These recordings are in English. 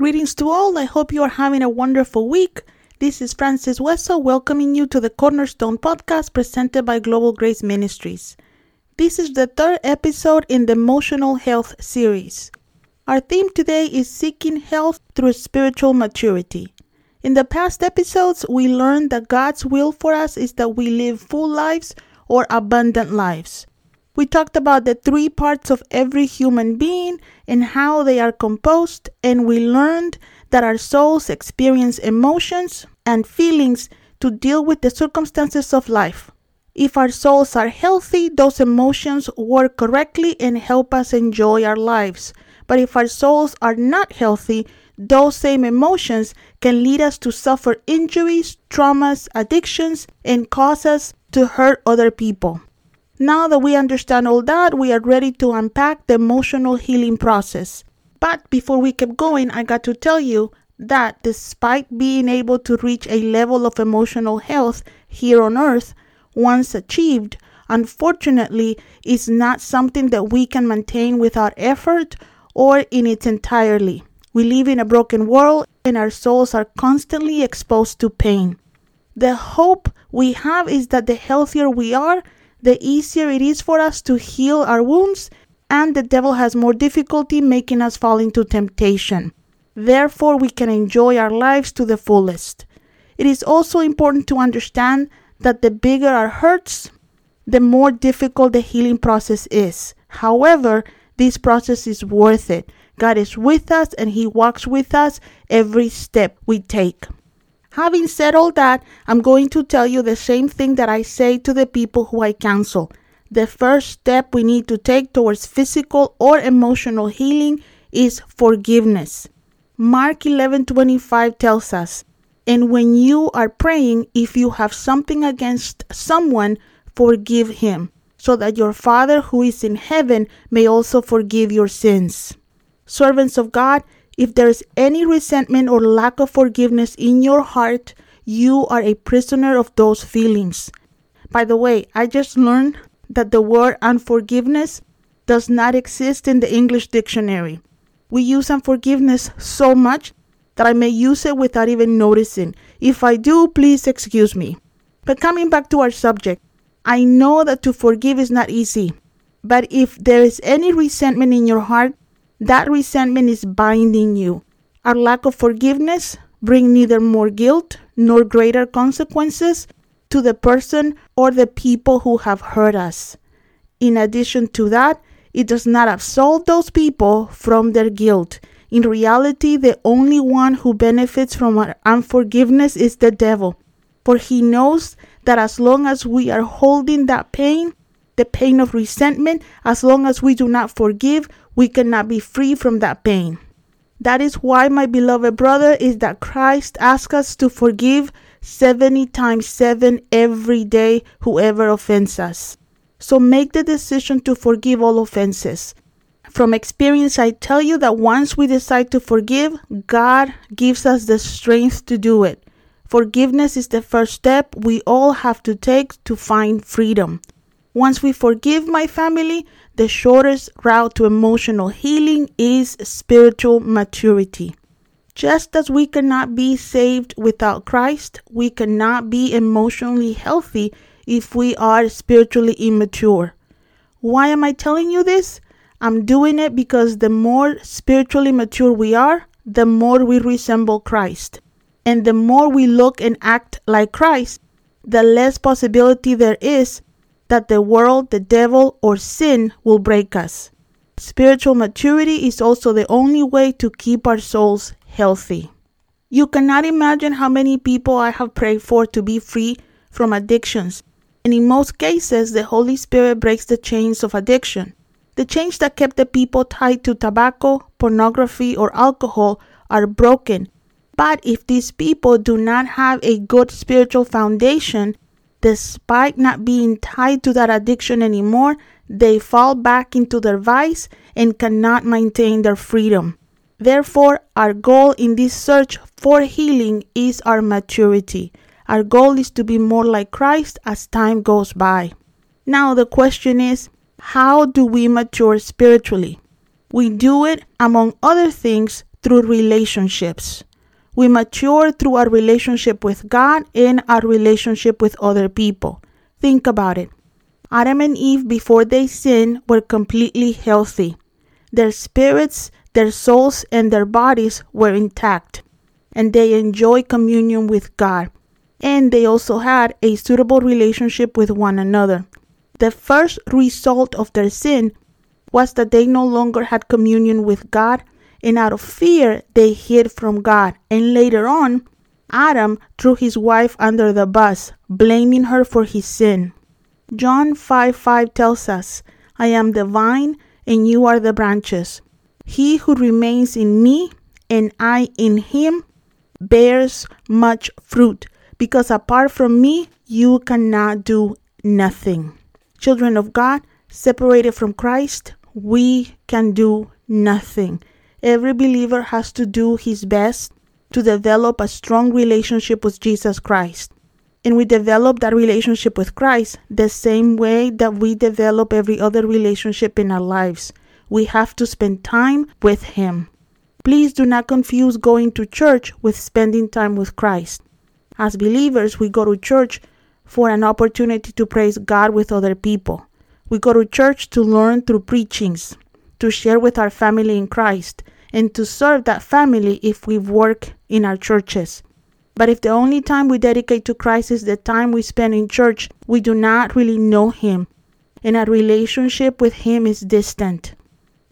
Greetings to all. I hope you are having a wonderful week. This is Frances Wesso welcoming you to the Cornerstone podcast presented by Global Grace Ministries. This is the third episode in the Emotional Health series. Our theme today is seeking health through spiritual maturity. In the past episodes, we learned that God's will for us is that we live full lives or abundant lives. We talked about the three parts of every human being and how they are composed, and we learned that our souls experience emotions and feelings to deal with the circumstances of life. If our souls are healthy, those emotions work correctly and help us enjoy our lives. But if our souls are not healthy, those same emotions can lead us to suffer injuries, traumas, addictions, and cause us to hurt other people. Now that we understand all that, we are ready to unpack the emotional healing process. But before we keep going, I got to tell you that despite being able to reach a level of emotional health here on earth, once achieved, unfortunately, is not something that we can maintain without effort or in its entirely. We live in a broken world and our souls are constantly exposed to pain. The hope we have is that the healthier we are, the easier it is for us to heal our wounds, and the devil has more difficulty making us fall into temptation. Therefore, we can enjoy our lives to the fullest. It is also important to understand that the bigger our hurts, the more difficult the healing process is. However, this process is worth it. God is with us and He walks with us every step we take. Having said all that, I'm going to tell you the same thing that I say to the people who I counsel. The first step we need to take towards physical or emotional healing is forgiveness. Mark 11:25 tells us, "And when you are praying, if you have something against someone, forgive him, so that your Father who is in heaven may also forgive your sins." Servants of God, if there is any resentment or lack of forgiveness in your heart, you are a prisoner of those feelings. By the way, I just learned that the word unforgiveness does not exist in the English dictionary. We use unforgiveness so much that I may use it without even noticing. If I do, please excuse me. But coming back to our subject, I know that to forgive is not easy. But if there is any resentment in your heart, that resentment is binding you. Our lack of forgiveness bring neither more guilt nor greater consequences to the person or the people who have hurt us. In addition to that, it does not absolve those people from their guilt. In reality, the only one who benefits from our unforgiveness is the devil, for he knows that as long as we are holding that pain, the pain of resentment, as long as we do not forgive, we cannot be free from that pain. That is why, my beloved brother, is that Christ asks us to forgive 70 times 7 every day whoever offends us. So make the decision to forgive all offenses. From experience, I tell you that once we decide to forgive, God gives us the strength to do it. Forgiveness is the first step we all have to take to find freedom. Once we forgive my family, the shortest route to emotional healing is spiritual maturity. Just as we cannot be saved without Christ, we cannot be emotionally healthy if we are spiritually immature. Why am I telling you this? I'm doing it because the more spiritually mature we are, the more we resemble Christ. And the more we look and act like Christ, the less possibility there is that the world, the devil, or sin will break us. Spiritual maturity is also the only way to keep our souls healthy. You cannot imagine how many people I have prayed for to be free from addictions. And in most cases, the Holy Spirit breaks the chains of addiction. The chains that kept the people tied to tobacco, pornography, or alcohol are broken. But if these people do not have a good spiritual foundation, despite not being tied to that addiction anymore, they fall back into their vice and cannot maintain their freedom. Therefore, our goal in this search for healing is our maturity. Our goal is to be more like Christ as time goes by. Now, the question is how do we mature spiritually? We do it, among other things, through relationships. We mature through our relationship with God and our relationship with other people. Think about it. Adam and Eve, before they sinned, were completely healthy. Their spirits, their souls, and their bodies were intact, and they enjoy communion with God. And they also had a suitable relationship with one another. The first result of their sin was that they no longer had communion with God, and out of fear they hid from God. And later on, Adam threw his wife under the bus, blaming her for his sin. John 5 5 tells us, I am the vine, and you are the branches. He who remains in me, and I in him, bears much fruit, because apart from me, you cannot do nothing. Children of God, separated from Christ, we can do nothing. Every believer has to do his best to develop a strong relationship with Jesus Christ. And we develop that relationship with Christ the same way that we develop every other relationship in our lives. We have to spend time with Him. Please do not confuse going to church with spending time with Christ. As believers, we go to church for an opportunity to praise God with other people. We go to church to learn through preachings, to share with our family in Christ, and to serve that family if we work in our churches. But if the only time we dedicate to Christ is the time we spend in church, we do not really know Him, and our relationship with Him is distant.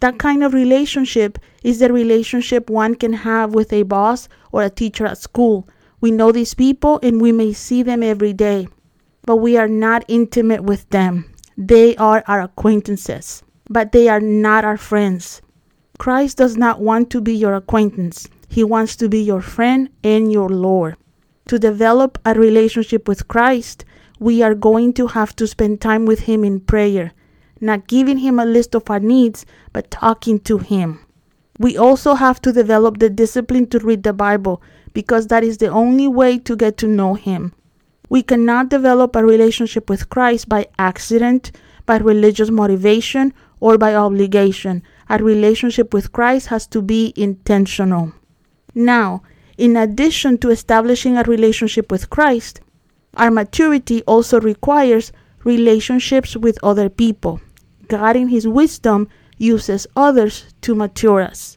That kind of relationship is the relationship one can have with a boss or a teacher at school. We know these people and we may see them every day, but we are not intimate with them. They are our acquaintances, but they are not our friends. Christ does not want to be your acquaintance. He wants to be your friend and your Lord. To develop a relationship with Christ, we are going to have to spend time with Him in prayer, not giving Him a list of our needs, but talking to Him. We also have to develop the discipline to read the Bible because that is the only way to get to know Him. We cannot develop a relationship with Christ by accident, by religious motivation, or by obligation. Our relationship with Christ has to be intentional. Now, in addition to establishing a relationship with Christ, our maturity also requires relationships with other people. God, in His wisdom, uses others to mature us.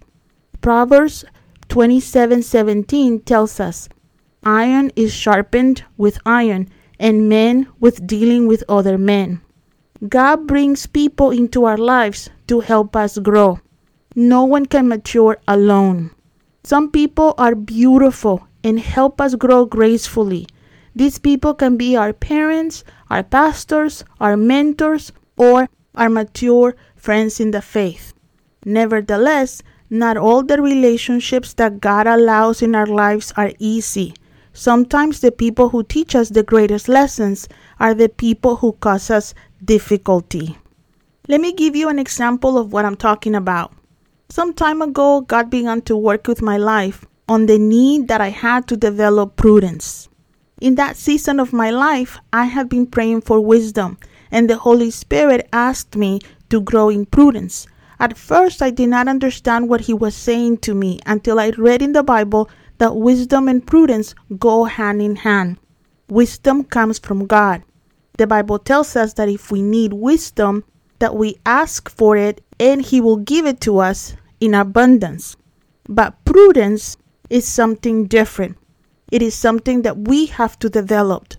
Proverbs 27:17 tells us, "Iron is sharpened with iron, and men with dealing with other men." God brings people into our lives to help us grow. No one can mature alone. Some people are beautiful and help us grow gracefully. These people can be our parents, our pastors, our mentors, or our mature friends in the faith. Nevertheless, not all the relationships that God allows in our lives are easy. Sometimes the people who teach us the greatest lessons are the people who cause us difficulty. Let me give you an example of what I'm talking about. Some time ago, God began to work with my life on the need that I had to develop prudence. In that season of my life, I had been praying for wisdom, and the Holy Spirit asked me to grow in prudence. At first, I did not understand what He was saying to me until I read in the Bible that wisdom and prudence go hand in hand. Wisdom comes from God. The Bible tells us that if we need wisdom, that we ask for it and he will give it to us in abundance. But prudence is something different. It is something that we have to develop.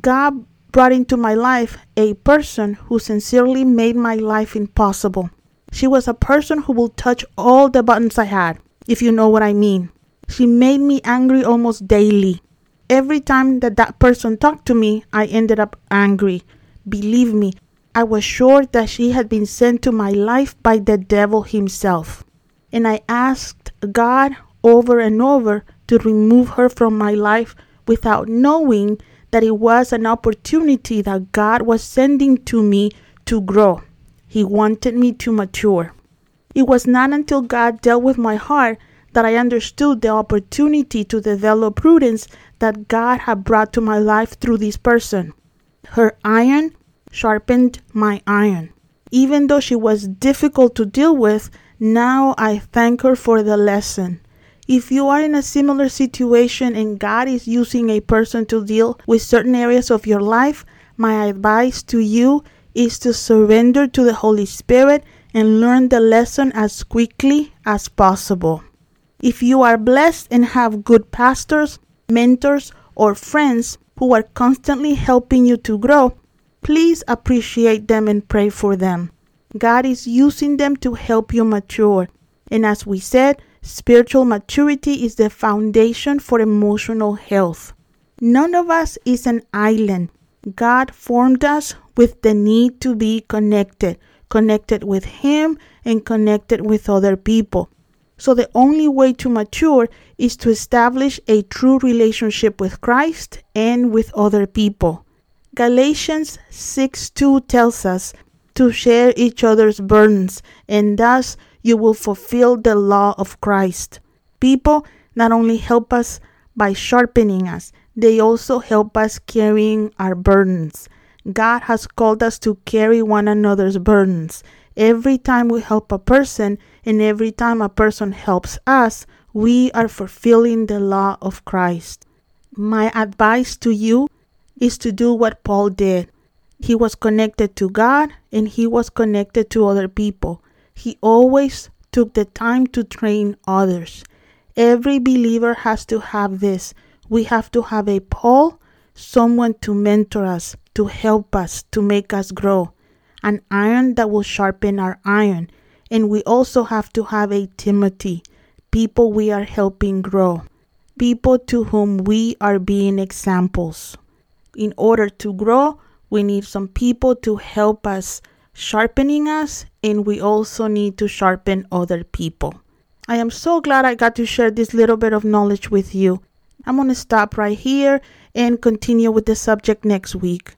God brought into my life a person who sincerely made my life impossible. She was a person who will touch all the buttons I had, if you know what I mean. She made me angry almost daily. Every time that that person talked to me, I ended up angry. Believe me, I was sure that she had been sent to my life by the devil himself. And I asked God over and over to remove her from my life without knowing that it was an opportunity that God was sending to me to grow. He wanted me to mature. It was not until God dealt with my heart that I understood the opportunity to develop prudence that God had brought to my life through this person. Her iron sharpened my iron. Even though she was difficult to deal with, now I thank her for the lesson. If you are in a similar situation and God is using a person to deal with certain areas of your life, my advice to you is to surrender to the Holy Spirit and learn the lesson as quickly as possible. If you are blessed and have good pastors, mentors, or friends who are constantly helping you to grow, please appreciate them and pray for them. God is using them to help you mature. And as we said, spiritual maturity is the foundation for emotional health. None of us is an island. God formed us with the need to be connected, connected with Him and connected with other people. So the only way to mature is to establish a true relationship with Christ and with other people. Galatians 6 2 tells us to share each other's burdens, and thus you will fulfill the law of Christ. People not only help us by sharpening us, they also help us carrying our burdens. God has called us to carry one another's burdens. Every time we help a person and every time a person helps us, we are fulfilling the law of Christ. My advice to you is to do what Paul did. He was connected to God and he was connected to other people. He always took the time to train others. Every believer has to have this. We have to have a Paul, someone to mentor us, to help us, to make us grow, an iron that will sharpen our iron. And we also have to have a Timothy, people we are helping grow, people to whom we are being examples. In order to grow, we need some people to help us sharpening us, and we also need to sharpen other people. I am so glad I got to share this little bit of knowledge with you. I'm going to stop right here and continue with the subject next week.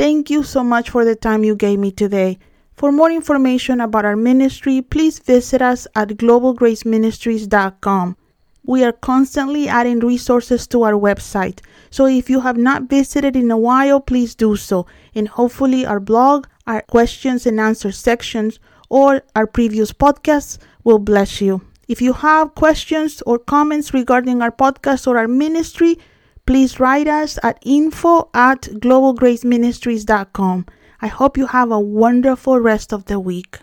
Thank you so much for the time you gave me today. For more information about our ministry, please visit us at globalgraceministries.com. We are constantly adding resources to our website, so if you have not visited in a while, please do so. And hopefully, our blog, our questions and answers sections, or our previous podcasts will bless you. If you have questions or comments regarding our podcast or our ministry, please write us at info at globalgraceministries.com. I hope you have a wonderful rest of the week.